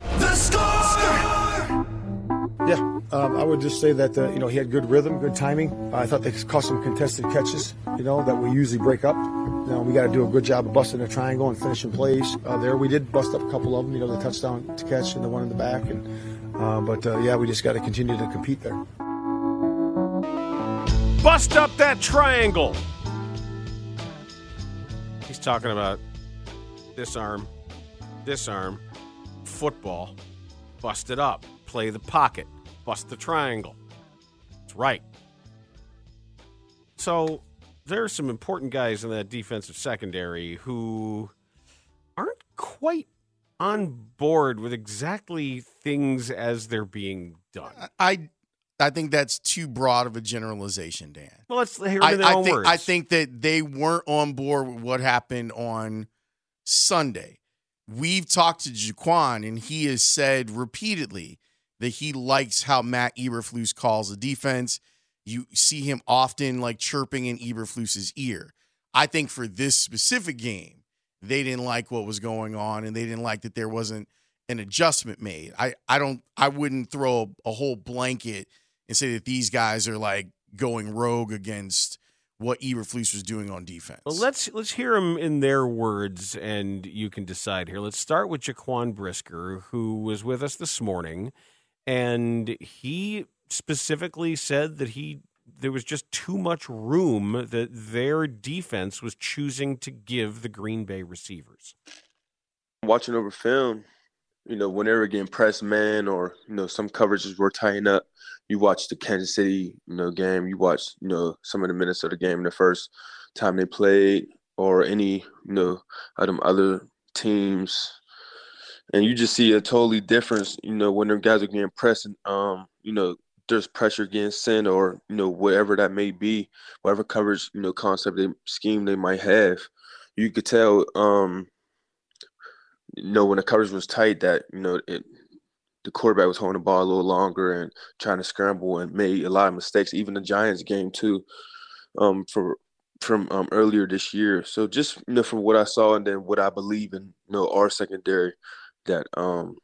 The score! Yeah, um, I would just say that uh, you know he had good rhythm, good timing. I thought they caught some contested catches, you know, that we usually break up. You know, we got to do a good job of busting a triangle and finishing plays uh, there. We did bust up a couple of them, you know, the touchdown to catch and the one in the back, and uh, but uh, yeah, we just got to continue to compete there. Bust up that triangle. He's talking about this arm, this arm, football, bust it up, play the pocket, bust the triangle. That's right. So there are some important guys in that defensive secondary who aren't quite on board with exactly things as they're being done. I I think that's too broad of a generalization, Dan. Well, let's hear I, I think words. I think that they weren't on board with what happened on Sunday. We've talked to Jaquan, and he has said repeatedly that he likes how Matt Eberflus calls the defense. You see him often like chirping in Eberflus's ear. I think for this specific game, they didn't like what was going on, and they didn't like that there wasn't an adjustment made. I I don't I wouldn't throw a, a whole blanket and say that these guys are like going rogue against what Eberflus was doing on defense. Well, let's let's hear them in their words, and you can decide here. Let's start with Jaquan Brisker, who was with us this morning, and he specifically said that he there was just too much room that their defense was choosing to give the Green Bay receivers. Watching over film, you know, whenever getting press man or you know some coverages were tying up, you watch the Kansas City, you know, game. You watch, you know, some of the the game the first time they played, or any, you know, of other teams, and you just see a totally difference. You know, when them guys are getting pressed, and, um, you know, there's pressure getting sent, or you know, whatever that may be, whatever coverage, you know, concept they scheme they might have, you could tell, um, you know, when the coverage was tight, that you know it the quarterback was holding the ball a little longer and trying to scramble and made a lot of mistakes. Even the Giants game too, um, for from um, earlier this year. So just you know from what I saw and then what I believe in, you know, our secondary, that um,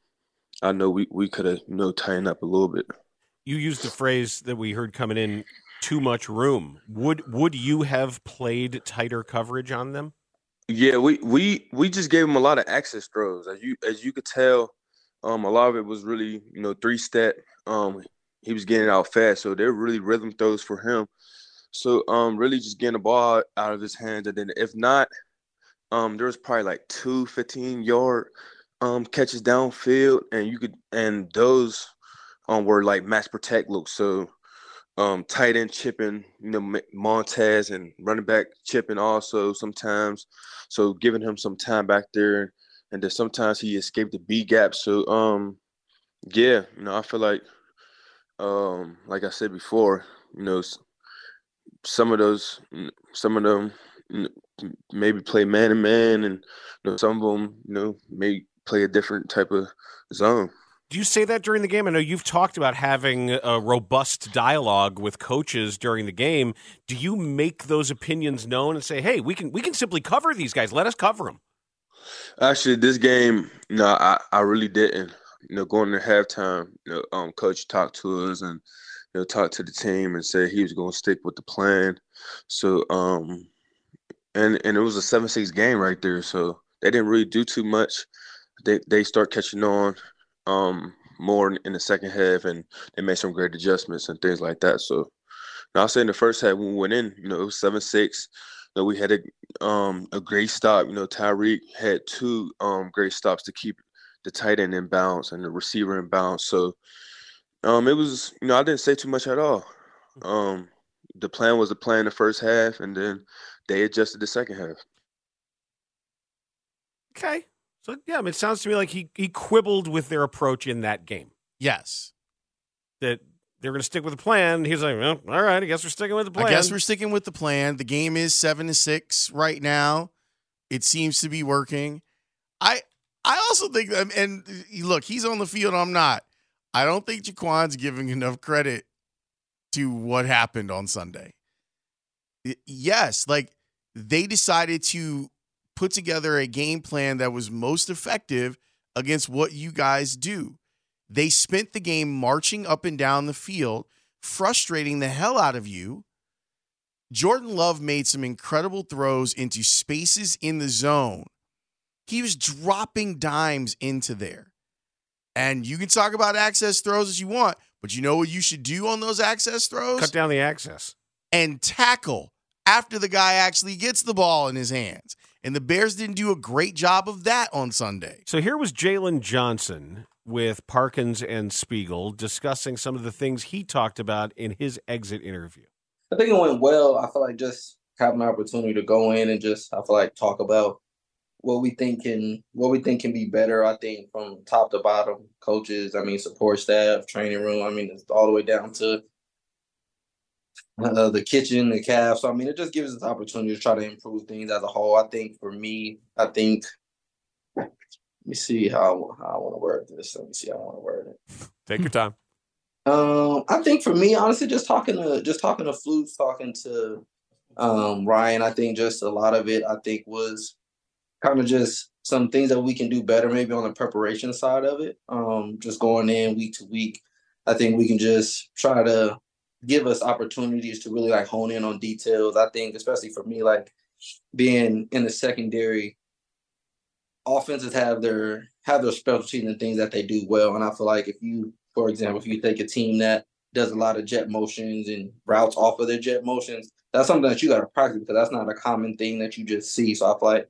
I know we we could have you know tightened up a little bit. You used the phrase that we heard coming in: too much room. Would would you have played tighter coverage on them? Yeah, we we we just gave him a lot of access throws. As you as you could tell, um, a lot of it was really you know three step. Um, he was getting out fast, so they're really rhythm throws for him. So um, really just getting the ball out of his hands, and then if not, um, there was probably like two 15 yard um catches downfield, and you could and those um were like max protect looks. So um tight end chipping, you know, Montez and running back chipping also sometimes. So giving him some time back there, and then sometimes he escaped the B gap. So um yeah, you know, I feel like um like I said before, you know, some of those some of them maybe play man to man and you know some of them you know may play a different type of zone. Do you say that during the game? I know you've talked about having a robust dialogue with coaches during the game. Do you make those opinions known and say, "Hey, we can we can simply cover these guys. Let us cover them." Actually, this game, no, I, I really didn't. You know, going to halftime, you know, um, coach talked to us and you know talked to the team and said he was going to stick with the plan. So, um, and and it was a seven six game right there. So they didn't really do too much. They they start catching on, um, more in, in the second half, and they made some great adjustments and things like that. So, now I'll say in the first half when we went in, you know, it was seven six. You know, we had a um a great stop. You know, Tyrique had two um great stops to keep the tight end in bounds and the receiver in bounds. So um it was you know I didn't say too much at all. Um the plan was to play in the first half and then they adjusted the second half. Okay. So yeah, I mean, it sounds to me like he he quibbled with their approach in that game. Yes. That they're going to stick with the plan. He's like, well, all right, I guess we're sticking with the plan. I guess we're sticking with the plan. The game is seven to six right now. It seems to be working. I I also think that, and uh, look, he's on the field. I'm not. I don't think Jaquan's giving enough credit to what happened on Sunday. Yes, like they decided to put together a game plan that was most effective against what you guys do. They spent the game marching up and down the field, frustrating the hell out of you. Jordan Love made some incredible throws into spaces in the zone. He was dropping dimes into there. And you can talk about access throws as you want, but you know what you should do on those access throws? cut down the access. and tackle after the guy actually gets the ball in his hands. And the Bears didn't do a great job of that on Sunday. So here was Jaylon Johnson with Parkins and Spiegel discussing some of the things he talked about in his exit interview. I think it went well. I feel like just having an opportunity to go in and just I feel like talk about what we think can what we think can be better. I think from top to bottom, coaches, I mean support staff, training room. I mean it's all the way down to uh, the kitchen, the calf. So I mean it just gives us the opportunity to try to improve things as a whole. I think for me, I think let me see how I, how I want to word this. Let me see how I want to word it. Take your time. Um, I think for me, honestly, just talking to just talking to Flus, talking to um Ryan, I think just a lot of it, I think was kind of just some things that we can do better, maybe on the preparation side of it. Um, just going in week to week, I think we can just try to give us opportunities to really like hone in on details. I think, especially for me, like being in the secondary, offenses have their have their specialties and things that they do well. And I feel like if you, for example, if you take a team that does a lot of jet motions and routes off of their jet motions, that's something that you got to practice because that's not a common thing that you just see. So I feel like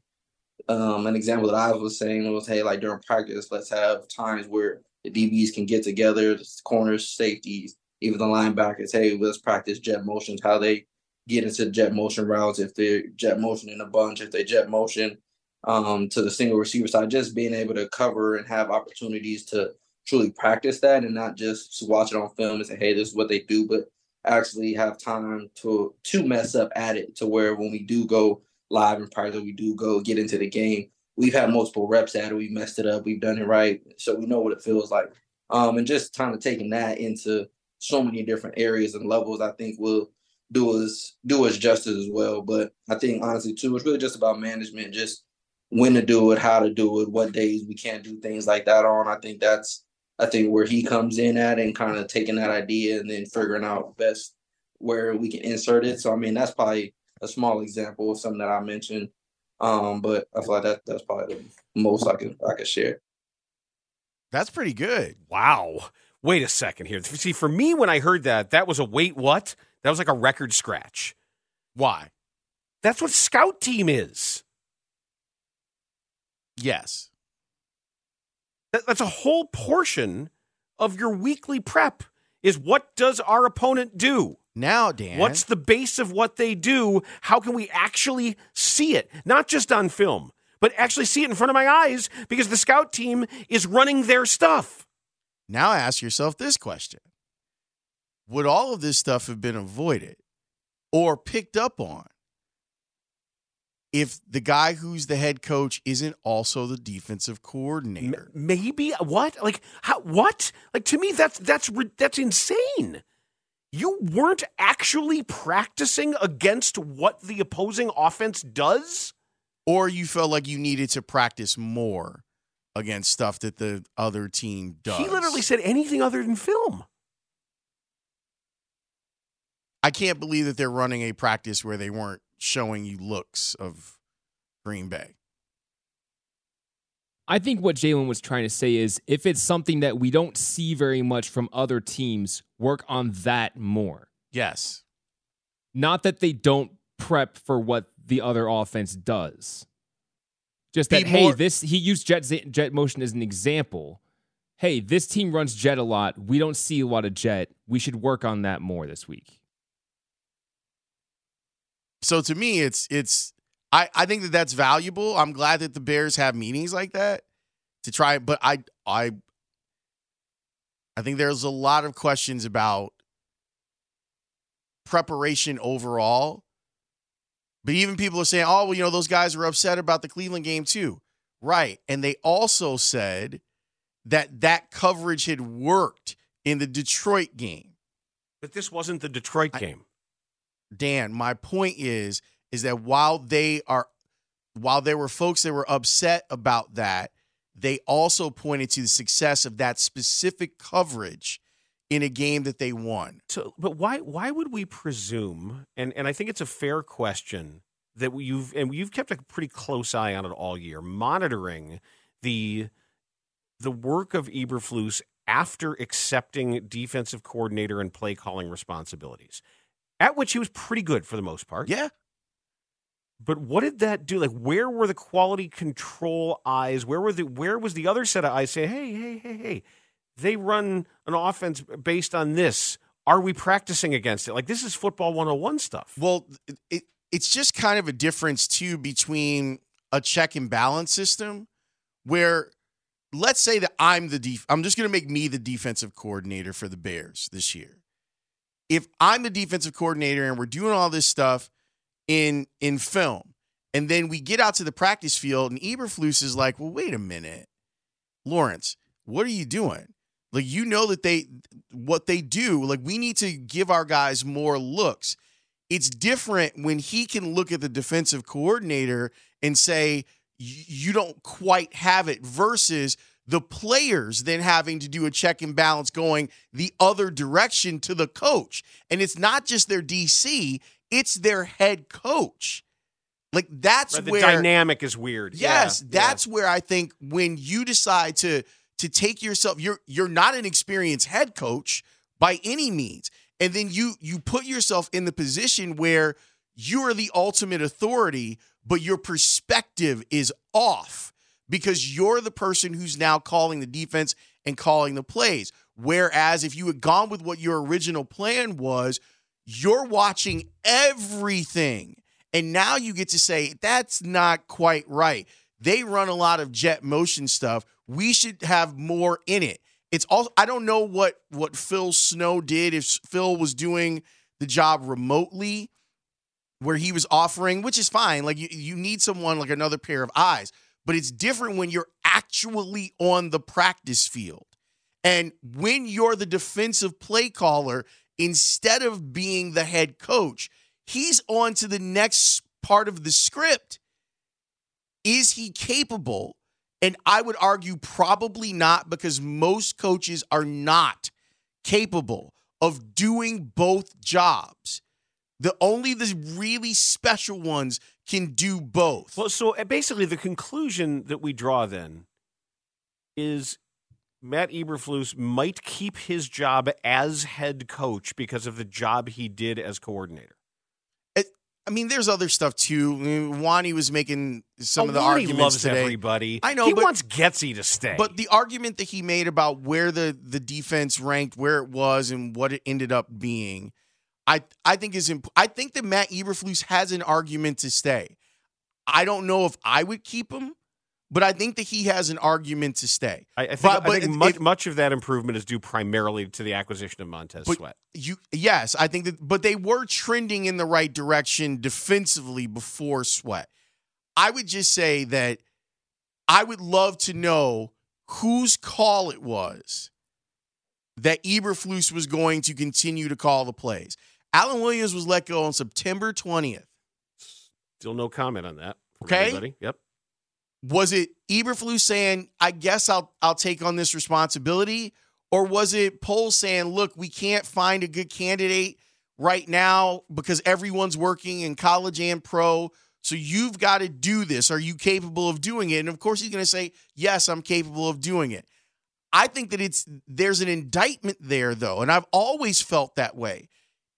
um, an example that I was saying was, hey, like during practice, let's have times where the DBs can get together, the corners, safeties, even the linebackers. Hey, let's practice jet motions, how they get into jet motion routes, if they're jet motion in a bunch, if they jet motion um, to the single receiver side, just being able to cover and have opportunities to truly practice that and not just watch it on film and say, hey, this is what they do, but actually have time to to mess up at it to where when we do go live and practice, we do go get into the game. We've had multiple reps at it. We've messed it up. We've done it right. So we know what it feels like. Um, and just kind of taking that into so many different areas and levels, I think will do us do us justice as well. But I think honestly too, it's really just about management, just when to do it, how to do it, what days we can't do things like that on. I think that's I think where he comes in at and kind of taking that idea and then figuring out best where we can insert it. So I mean that's probably a small example of something that I mentioned. Um, but I feel like that that's probably the most I can I can share. That's pretty good. Wow. Wait a second here. See, for me, when I heard that, that was a wait, what? That was like a record scratch. Why? That's what scout team is. Yes. That, that's a whole portion of your weekly prep is what does our opponent do? Now, Dan. What's the base of what they do? How can we actually see it? Not just on film, but actually see it in front of my eyes because the scout team is running their stuff. Now ask yourself this question Would all of this stuff have been avoided or picked up on if the guy who's the head coach isn't also the defensive coordinator? maybe what? Like how what? Like to me that's that's that's insane. You weren't actually practicing against what the opposing offense does? Or you felt like you needed to practice more against stuff that the other team does? He literally said anything other than film. I can't believe that they're running a practice where they weren't showing you looks of Green Bay. I think what Jalen was trying to say is if it's something that we don't see very much from other teams, work on that more. Yes. Not that they don't prep for what the other offense does. Just that, hey, more- this he used jet jet motion as an example. Hey, this team runs jet a lot. We don't see a lot of jet. We should work on that more this week. So to me, it's it's I I think that that's valuable. I'm glad that the Bears have meetings like that. to try. But I I I think there's a lot of questions about preparation overall. But even people are saying, oh, well, you know, those guys were upset about the Cleveland game too. Right. And they also said that that coverage had worked in the Detroit game. But this wasn't the Detroit I- game. Dan, my point is is that while they are while there were folks that were upset about that, they also pointed to the success of that specific coverage in a game that they won. So, but why why would we presume? And and I think it's a fair question that you've and you've kept a pretty close eye on it all year, monitoring the the work of Eberflus after accepting defensive coordinator and play calling responsibilities, at which he was pretty good for the most part. Yeah. But what did that do? Like, where were the quality control eyes? Where were the where was the other set of eyes saying, "Hey, hey, hey, hey, they run an offense based on this. Are we practicing against it? Like this is football 101 stuff." Well, it, it's just kind of a difference too between a check and balance system where let's say that I'm the def- I'm just going to make me the defensive coordinator for the Bears this year. If I'm the defensive coordinator and we're doing all this stuff in in film and then we get out to the practice field and Eberflus is like, "Well, wait a minute. Laurence, what are you doing?" Like you know that they what they do, like we need to give our guys more looks. It's different when he can look at the defensive coordinator and say you don't quite have it versus the players then having to do a check and balance going the other direction to the coach. And it's not just their DC, it's their head coach. Like that's the where dynamic is weird. Yes, Yeah, yeah. that's where I think when you decide to to take yourself, you're you're not an experienced head coach by any means, and then you you put yourself in the position where you are the ultimate authority, but your perspective is off because you're the person who's now calling the defense and calling the plays. Whereas if you had gone with what your original plan was, you're watching everything. And now you get to say, that's not quite right. They run a lot of jet motion stuff. We should have more in it. It's also I don't know what what Phil Snow did if Phil was doing the job remotely where he was offering, which is fine. Like you, you need someone like another pair of eyes, but it's different when you're actually on the practice field. And when you're the defensive play caller, instead of being the head coach, he's on to the next part of the script. Is he capable? And I would argue probably not because most coaches are not capable of doing both jobs. The only the really special ones can do both. Well, so basically, the conclusion that we draw then is Matt Eberflus might keep his job as head coach because of the job he did as coordinator. I mean, there's other stuff too. I mean, Wani was making some oh, of the Alani arguments loves today. everybody. I know, he but- wants Getsy to stay. But the argument that he made about where the the defense ranked, where it was, and what it ended up being, I I think is imp- I think that Matt Eberflus has an argument to stay. I don't know if I would keep him, but I think that he has an argument to stay. I, I think, but- I think if- much, if- much of that improvement is due primarily to the acquisition of Montez Sweat. you yes, I think that but they were trending in the right direction defensively before Sweat. I would just say that I would love to know whose call it was that Eberflus was going to continue to call the plays. Alan Williams was let go on September 20th. Still no comment on that. Okay. anybody. Yep. Was it Eberflus saying, "I guess I'll I'll take on this responsibility," or was it Poles saying, "Look, we can't find a good candidate right now because everyone's working in college and pro, so you've got to do this. Are you capable of doing it?" And of course, he's going to say, "Yes, I'm capable of doing it." I think that it's there's an indictment there though, and I've always felt that way.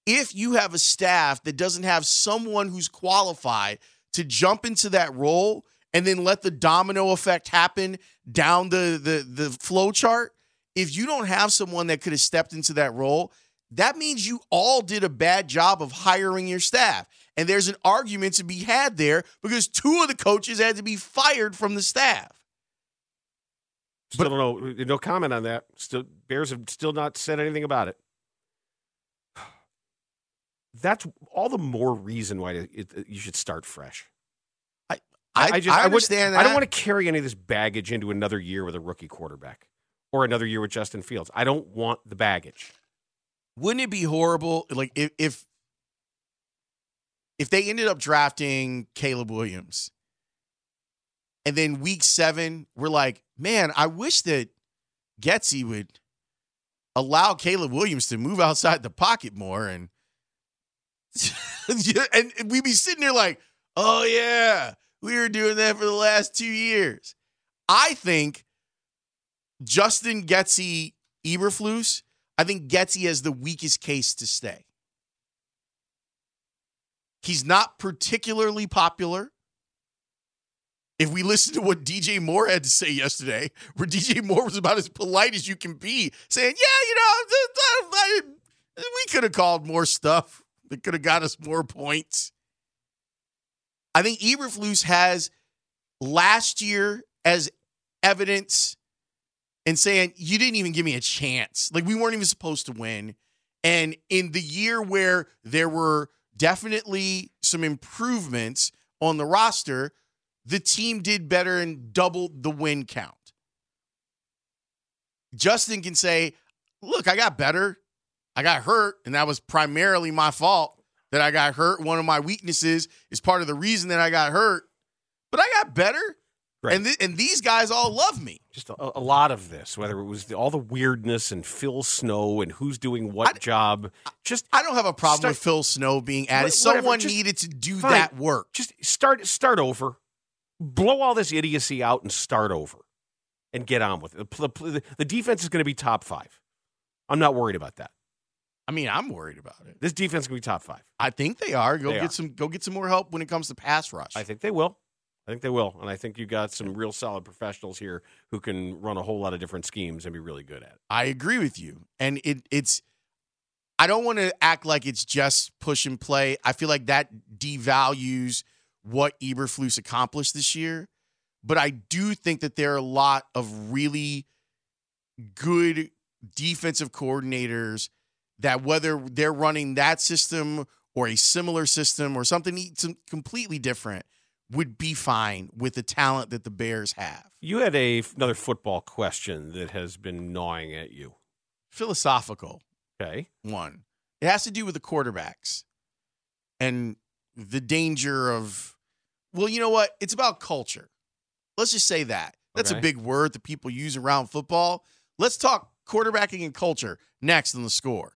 If you have a staff that doesn't have someone who's qualified to jump into that role and then let the domino effect happen down the the the flow chart, if you don't have someone that could have stepped into that role, that means you all did a bad job of hiring your staff. And there's an argument to be had there because two of the coaches had to be fired from the staff. Still don't know. Uh, no comment on that. Still, Bears have still not said anything about it. That's all the more reason why it, it, you should start fresh. I, I just I I, would, understand I don't want to carry any of this baggage into another year with a rookie quarterback or another year with Justin Fields. I don't want the baggage. Wouldn't it be horrible? Like if if if they ended up drafting Caleb Williams, and then week seven, we're like, man, I wish that Getsy would allow Caleb Williams to move outside the pocket more, and and we'd be sitting there like, oh yeah, we were doing that for the last two years. I think Justin Getsy Eberflus, I think Getsy has the weakest case to stay. He's not particularly popular. If we listen to what DJ Moore had to say yesterday, where DJ Moore was about as polite as you can be, saying, Yeah, you know, we could have called more stuff that could have got us more points. I think Eberflus has last year as evidence and saying, You didn't even give me a chance. Like, we weren't even supposed to win. And in the year where there were definitely some improvements on the roster, the team did better and doubled the win count. Justin can say, Look, I got better. I got hurt, and that was primarily my fault that I got hurt. One of my weaknesses is part of the reason that I got hurt, but I got better. Right. And, th- and these guys all love me. Just a, a lot of this, whether it was the, all the weirdness and Phil Snow and who's doing what I- job, just I don't have a problem Start- with Phil Snow being added. Wh- whatever, Someone just- needed to do fine. that work. just start start over, blow all this idiocy out and start over, and get on with it. The, the, the defense is going to be top five. I'm not worried about that. I mean, I'm worried about it. This defense is going to be top five. I think they are. Go They get are. some. Go get some more help when it comes to pass rush. I think they will. I think they will, and I think you got some real solid professionals here who can run a whole lot of different schemes and be really good at it. I agree with you. And it it's I don't want to act like it's just push and play. I feel like that devalues what Eberflus accomplished this year. But I do think that there are a lot of really good defensive coordinators that whether they're running that system or a similar system or something completely different would be fine with the talent that the Bears have. You had a another football question that has been gnawing at you. Philosophical. Okay, one. It has to do with the quarterbacks and the danger of, well, you know what? It's about culture. Let's just say that. That's Okay. a big word that people use around football. Let's talk quarterbacking and culture next on the score.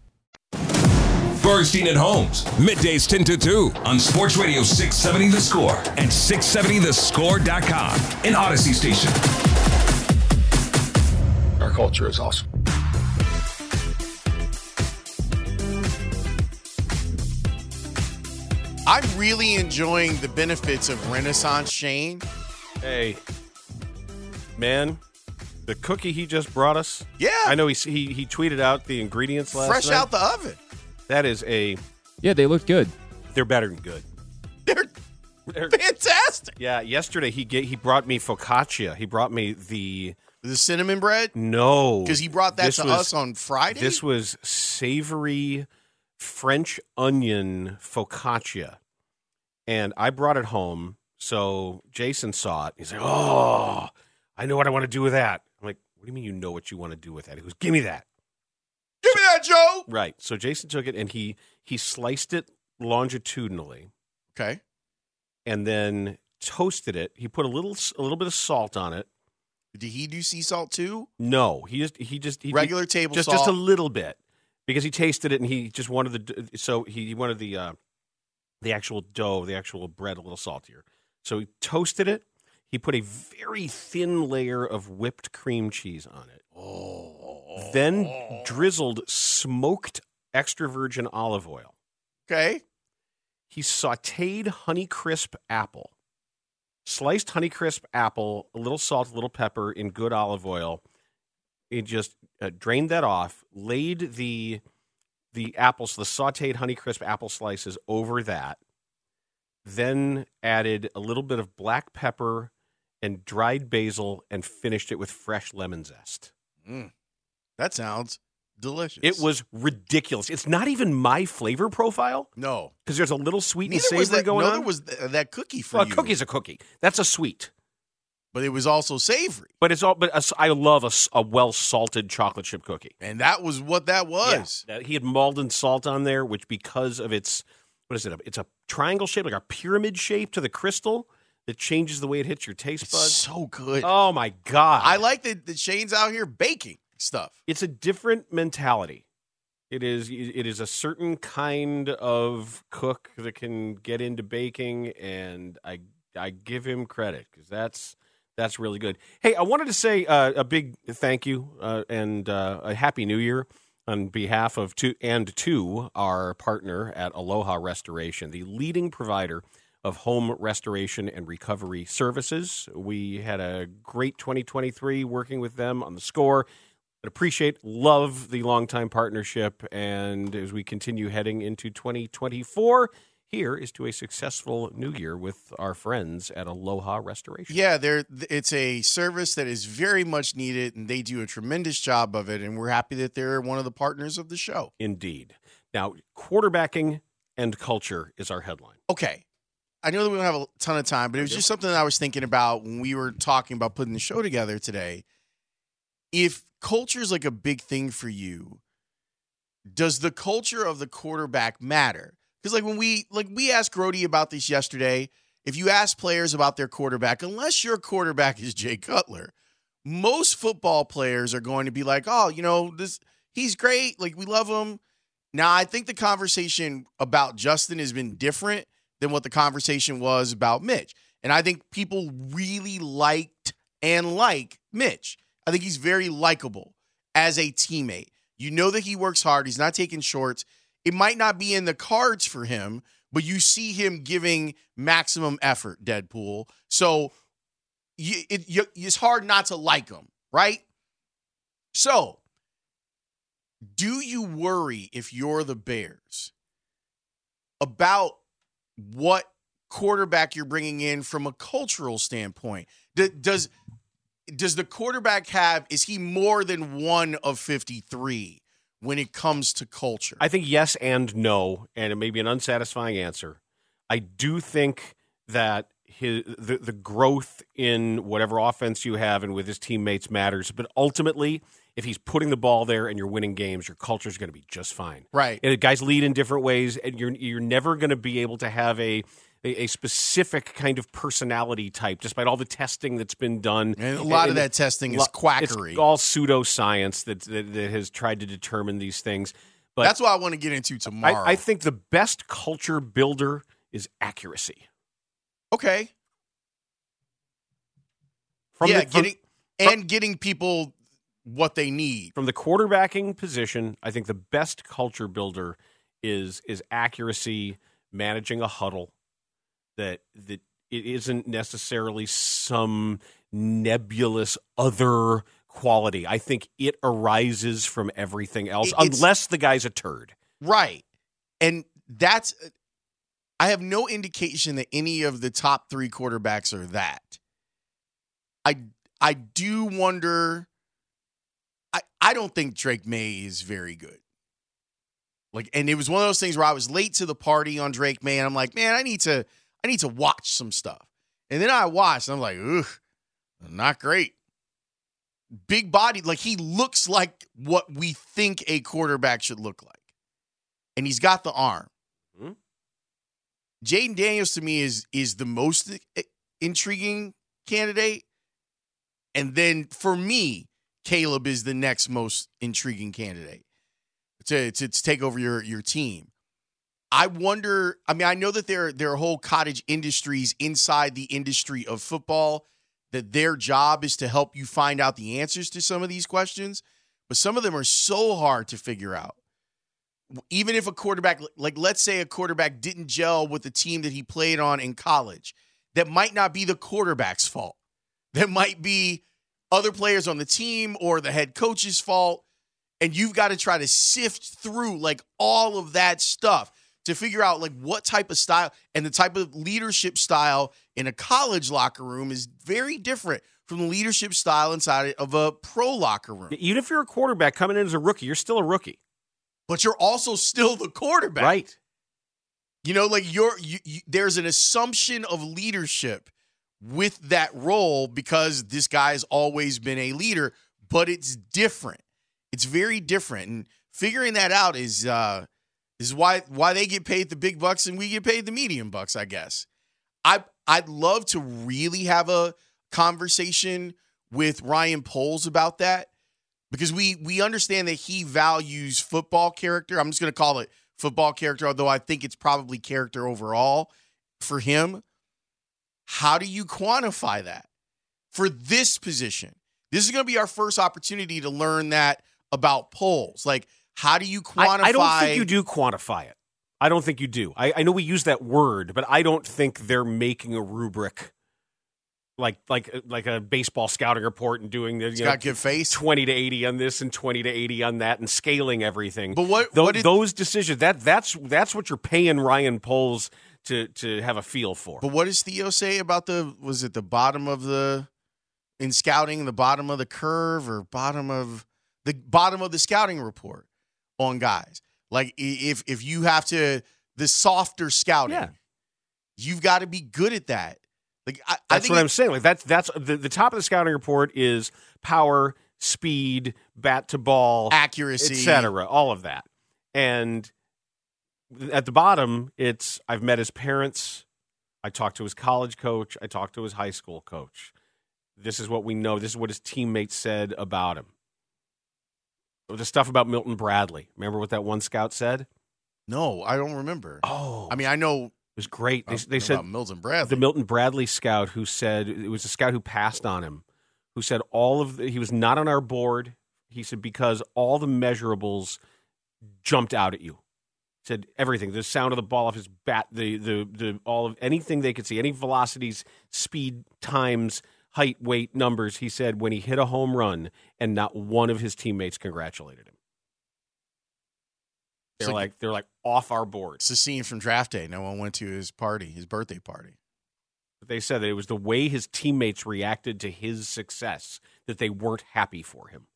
Bernstein and Holmes, middays 10 to 2 on Sports Radio 670 The Score and 670thescore.com, an Audacy station. Our culture is awesome. I'm really enjoying the benefits of Renaissance Shane. hey, man, the cookie he just brought us. Yeah. I know he he he tweeted out the ingredients last night. Fresh night. out the oven. That is a. Yeah, they looked good. They're better than good. They're They're- fantastic. yeah, yesterday he ga- he brought me focaccia. He brought me the The cinnamon bread, no because he brought that This to was- us on Friday. This was savory French onion focaccia. And I brought it home. So Jason saw it. He's like, Oh, I know what I want to do with that. I'm like, What do you mean you know what you want to do with that? He goes, Give me that. Give me that, Joe. Right. So Jason took it and he he sliced it longitudinally Okay. and then toasted it. He put a little a little bit of salt on it. Did he do sea salt too? No, he just he just he Regular table just salt. just a little bit because he tasted it and he just wanted the so he, he wanted the uh, the actual dough, the actual bread a little saltier. So he toasted it. He put a very thin layer of whipped cream cheese on it. Oh. Then drizzled smoked extra virgin olive oil. Okay. He sauteed Honeycrisp apple, sliced Honeycrisp apple, a little salt, a little pepper in good olive oil. He just uh, drained that off, laid the the apples, the sauteed Honeycrisp apple slices over that, then added a little bit of black pepper and dried basil, and finished it with fresh lemon zest. Mm. That sounds delicious. It was ridiculous. It's not even my flavor profile no. because there's a little sweet Neither and was that. going neither on. was th- uh, that cookie for well, a you. cookie's a cookie. That's a sweet. but it was also savory, But it's all. But a I love a well salted chocolate chip cookie. and that was what that was. Yeah. He had Maldon salt on there, which because of its what is it? It's a triangle shape, like a pyramid shape to the crystal that changes the way it hits your taste It's buds. so good. Oh my god! I like that the Shane's out here baking stuff. it's a different mentality. It is it is a certain kind of cook that can get into baking, and I I give him credit because that's that's really good. Hey, I wanted to say uh, a big thank you uh, and uh, a happy New Year on behalf of to and to our partner at Aloha Restoration, the leading provider of home restoration and recovery services. We had a great 2023 working with them on the score. But appreciate, love the longtime partnership. And as we continue heading into 2024, here is to a successful new year with our friends at Aloha Restoration. Yeah, they're it's a service that is very much needed, and they do a tremendous job of it. And we're happy that they're one of the partners of the show. Indeed. Now, quarterbacking and culture is our headline. Okay, I know that we don't have a ton of time, but it was just something that I was thinking about when we were talking about putting the show together today. If culture is like a big thing for you, does the culture of the quarterback matter? Because like when we like we asked Grody about this yesterday, if you ask players about their quarterback, unless your quarterback is Jay Cutler, most football players are going to be like, "Oh, you know, this he's great, like we love him." Now, I think the conversation about Justin has been different than what the conversation was about Mitch. And I think people really liked and like Mitch. I think he's very likable as a teammate. You know that he works hard, he's not taking shorts. It might not be in the cards for him, but you see him giving maximum effort, Deadpool. So it, you, it's hard not to like him, right? So, do you worry if you're the Bears about what quarterback you're bringing in from a cultural standpoint? Does does the quarterback have is he more than one of 53 when it comes to culture? I think yes and no, and it may be an unsatisfying answer. I do think that his the, the growth in whatever offense you have and with his teammates matters, but ultimately, if he's putting the ball there and you're winning games, your culture is going to be just fine. Right. And guys lead in different ways, and you're you're never going to be able to have a a, a specific kind of personality type, despite all the testing that's been done. And a lot of And- that testing is quackery. It's all pseudoscience that, that that has tried to determine these things. But That's what I want to get into tomorrow. I, I think the best culture builder is accuracy. okay. From yeah, the, from, getting and getting people what they need. from the quarterbacking position, I think the best culture builder is is accuracy, managing a huddle that that it isn't necessarily some nebulous other quality. I think it arises from everything else, it's- unless the guy's a turd. Right. And that's I have no indication that any of the top 3 quarterbacks are that. I I do wonder I I don't think Drake Maye is very good. Like and it was one of those things where I was late to the party on Drake Maye and I'm like, "Man, I need to I need to watch some stuff." And then I watched and I'm like, "Ugh, not great." Big body, like he looks like what we think a quarterback should look like and he's got the arm. Mhm. Jayden Daniels to me is is the most intriguing candidate, and then for me, Caleb is the next most intriguing candidate to to, to take over your your team. I wonder. I mean, I know that there there are whole cottage industries inside the industry of football that their job is to help you find out the answers to some of these questions, but some of them are so hard to figure out. Even if a quarterback, like let's say a quarterback didn't gel with the team that he played on in college, that might not be the quarterback's fault. That might be other players on the team or the head coach's fault. And you've got to try to sift through like all of that stuff to figure out like what type of style and the type of leadership style in a college locker room is very different from the leadership style inside of a pro locker room. Even if you're a quarterback coming in as a rookie, you're still a rookie. But you're also still the quarterback. Right. You know, like you're you, you, there's an assumption of leadership with that role because this guy's always been a leader, but it's different. It's very different. And figuring that out is uh is why why they get paid the big bucks and we get paid the medium bucks, I guess. I I'd love to really have a conversation with Ryan Poles about that because we we understand that he values football character. I'm just going to call it football character, although I think it's probably character overall for him. How do you quantify that for this position? This is going to be our first opportunity to learn that about Poles. Like, how do you quantify? I, I don't think you do quantify it. I don't think you do. I, I know we use that word, but I don't think they're making a rubric like like uh, like a baseball scouting report and doing the you know, got good face twenty to eighty on this and twenty to eighty on that and scaling everything. But what, those, what did, those decisions that that's that's what you're paying Ryan Poles to to have a feel for. But what does Theo say about the was it the bottom of the in scouting the bottom of the curve or bottom of the bottom of the scouting report on guys? Like if if you have to the softer scouting, Yeah. you've got to be good at that. Like I, I That's think what I'm saying. Like that's that's the, the top of the scouting report is power, speed, bat to ball, accuracy, etc. All of that, and at the bottom, it's I've met his parents. I talked to his college coach. I talked to his high school coach. This is what we know. This is what his teammates said about him. The stuff about Milton Bradley. Remember what that one scout said? No, I don't remember. Oh, I mean, I know it was great. They, they said about Milton Bradley. the Milton Bradley scout who said it was a scout who passed on him, who said all of the, he was not on our board. He said because all the measurables jumped out at you. Said everything, the sound of the ball off his bat, the the the all of anything they could see, any velocities, speed, times, height, weight, numbers. He said when he hit a home run, and not one of his teammates congratulated him. They're So- like they're like off our board. it's a scene from draft day. No one went to his party, his birthday party. But they said that it was the way his teammates reacted to his success that they weren't happy for him.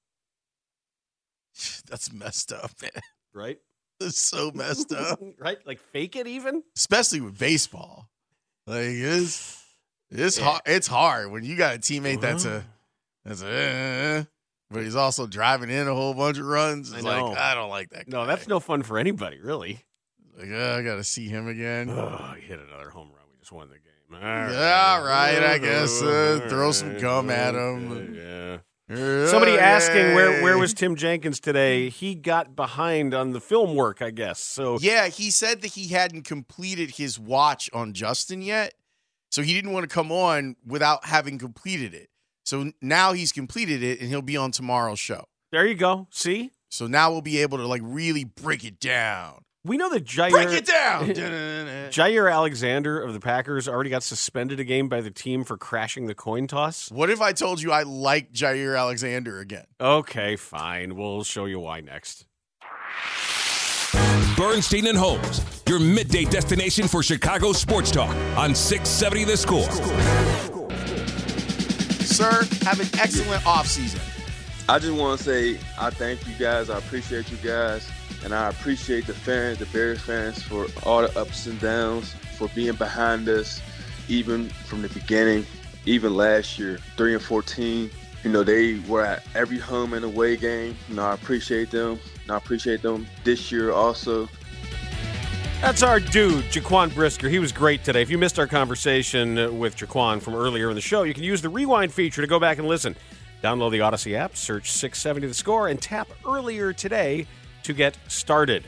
That's messed up, man. Right? That's so messed up. right? Like fake it even? Especially with baseball. Like it's it's Yeah. hard it's hard when you got a teammate that's a that's a uh, but he's also driving in a whole bunch of runs. I It's know. like I don't like that guy. No, that's no fun for anybody, really. like uh, I gotta see him again. Oh, he hit another home run. We just won the game. All Yeah, all right, I guess, uh, throw some gum at him. Yeah. Yeah, Somebody asking where where was Tim Jenkins today? He got behind on the film work, I guess. So Yeah, he said that he hadn't completed his watch on Justin yet. So he didn't want to come on without having completed it. So now he's completed it and he'll be on tomorrow's show. there you go. See? So now we'll be able to like really break it down. We know that Jaire Break it down. Jaire Alexander of the Packers already got suspended a game by the team for crashing the coin toss. what if I told you I like Jaire Alexander again? Okay, fine. We'll show you why next. Bernstein and Holmes, your midday destination for Chicago sports talk on 670 The Score. Sir, have an excellent offseason. I just want to say I thank you guys. I appreciate you guys, and I appreciate the fans, the Bears fans, for all the ups and downs, for being behind us, even from the beginning, even last year, three and fourteen. You know they were at every home and away game. You know I appreciate them, and I appreciate them this year also. That's our dude, Jaquan Brisker. He was great today. If you missed our conversation with Jaquan from earlier in the show, you can use the rewind feature to go back and listen. Download the Audacy app, search 670 The Score, and tap earlier today to get started.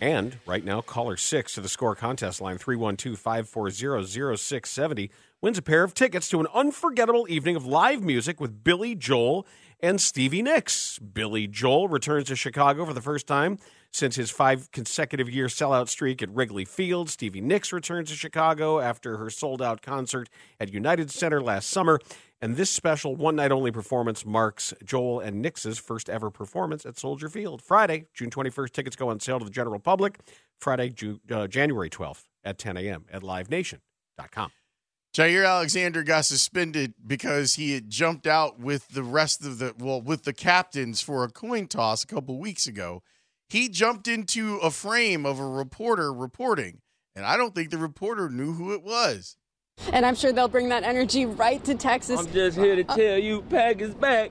And right now, caller six to the score contest line 312 540 0670 wins a pair of tickets to an unforgettable evening of live music with Billy Joel and Stevie Nicks. Billy Joel returns to Chicago for the first time since his five consecutive year sellout streak at Wrigley Field. Stevie Nicks returns to Chicago after her sold out concert at United Center last summer. And this special one night only performance marks Joel and Nicks' first ever performance at Soldier Field. Friday, June 21st, tickets go on sale to the general public. Friday, uh, January 12th at 10 a.m. at livenation.com. Jaire Alexander got suspended because he had jumped out with the rest of the well with the captains for a coin toss a couple weeks ago. He jumped into a frame of a reporter reporting, and I don't think the reporter knew who it was. And I'm sure they'll bring that energy right to Texas. I'm just here to tell you, Pack is back.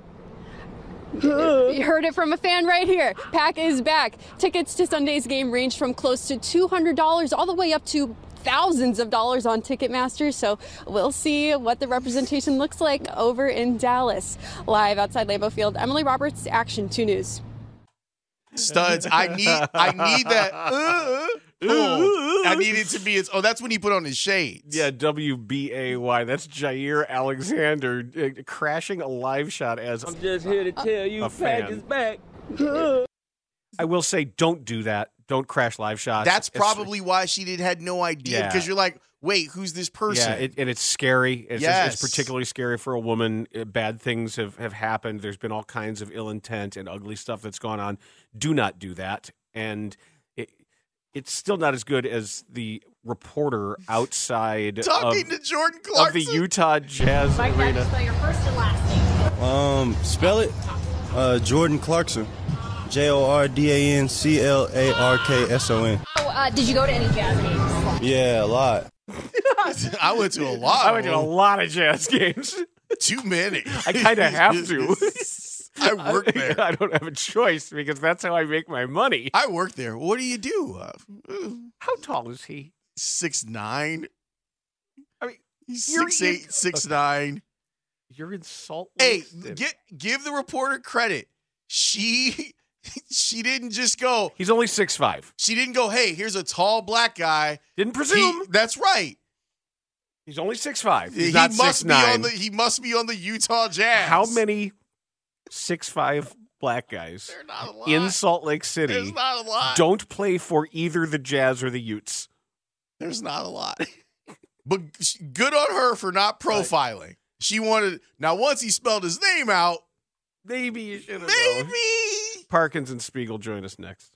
You heard it from a fan right here. Pack is back. Tickets to Sunday's game range from close to $200 all the way up to thousands of dollars on Ticketmaster. So we'll see what the representation looks like over in Dallas. Live outside Lambeau Field, Emily Roberts, Action 2 News. Studs, I need I need that. Uh, oh, I need it to be. It's, oh, that's when he put on his shades. Yeah, W B A Y. That's Jaire Alexander uh, crashing a live shot as I'm just here to tell you, Pack is back. I will say, don't do that. Don't crash live shots. That's It's- probably why she did had no idea Yeah. because you're like, wait, who's this person? Yeah, it, and it's scary. It's, Yes. it's particularly scary for a woman. Uh, Bad things have, have happened. There's been all kinds of ill intent and ugly stuff that's gone on. Do not do that. And it, it's still not as good as the reporter outside Talking of, to Jordan of the Utah Jazz Arena. your first and last name. Um, spell it. Uh, Jordan Clarkson. J O R D A N C L A R K S O N. Oh, uh, did you go to any jazz games? Yeah, a lot. I went to a lot. I went to a lot of jazz games. Too many. I kind of have to. I work there. I don't have a choice because that's how I make my money. I work there. What do you do? Uh, How tall is he? six nine. I mean, He's You're- six eight, six nine. You're in Salt Hey, Lake. City. get give the reporter credit. She she didn't just go. He's only six five. She didn't go. Hey, here's a tall black guy. Didn't He- presume. that's right. He's only six five. He's he not must six be on the. He must be on the Utah Jazz. How many six five black guys They're not a lot. in Salt Lake There's City not a lot. don't play for either the Jazz or the Utes? There's not a lot. But good on her for not profiling. She wanted now once he spelled his name out, Maybe you should have known. Parkins and Spiegel join us next.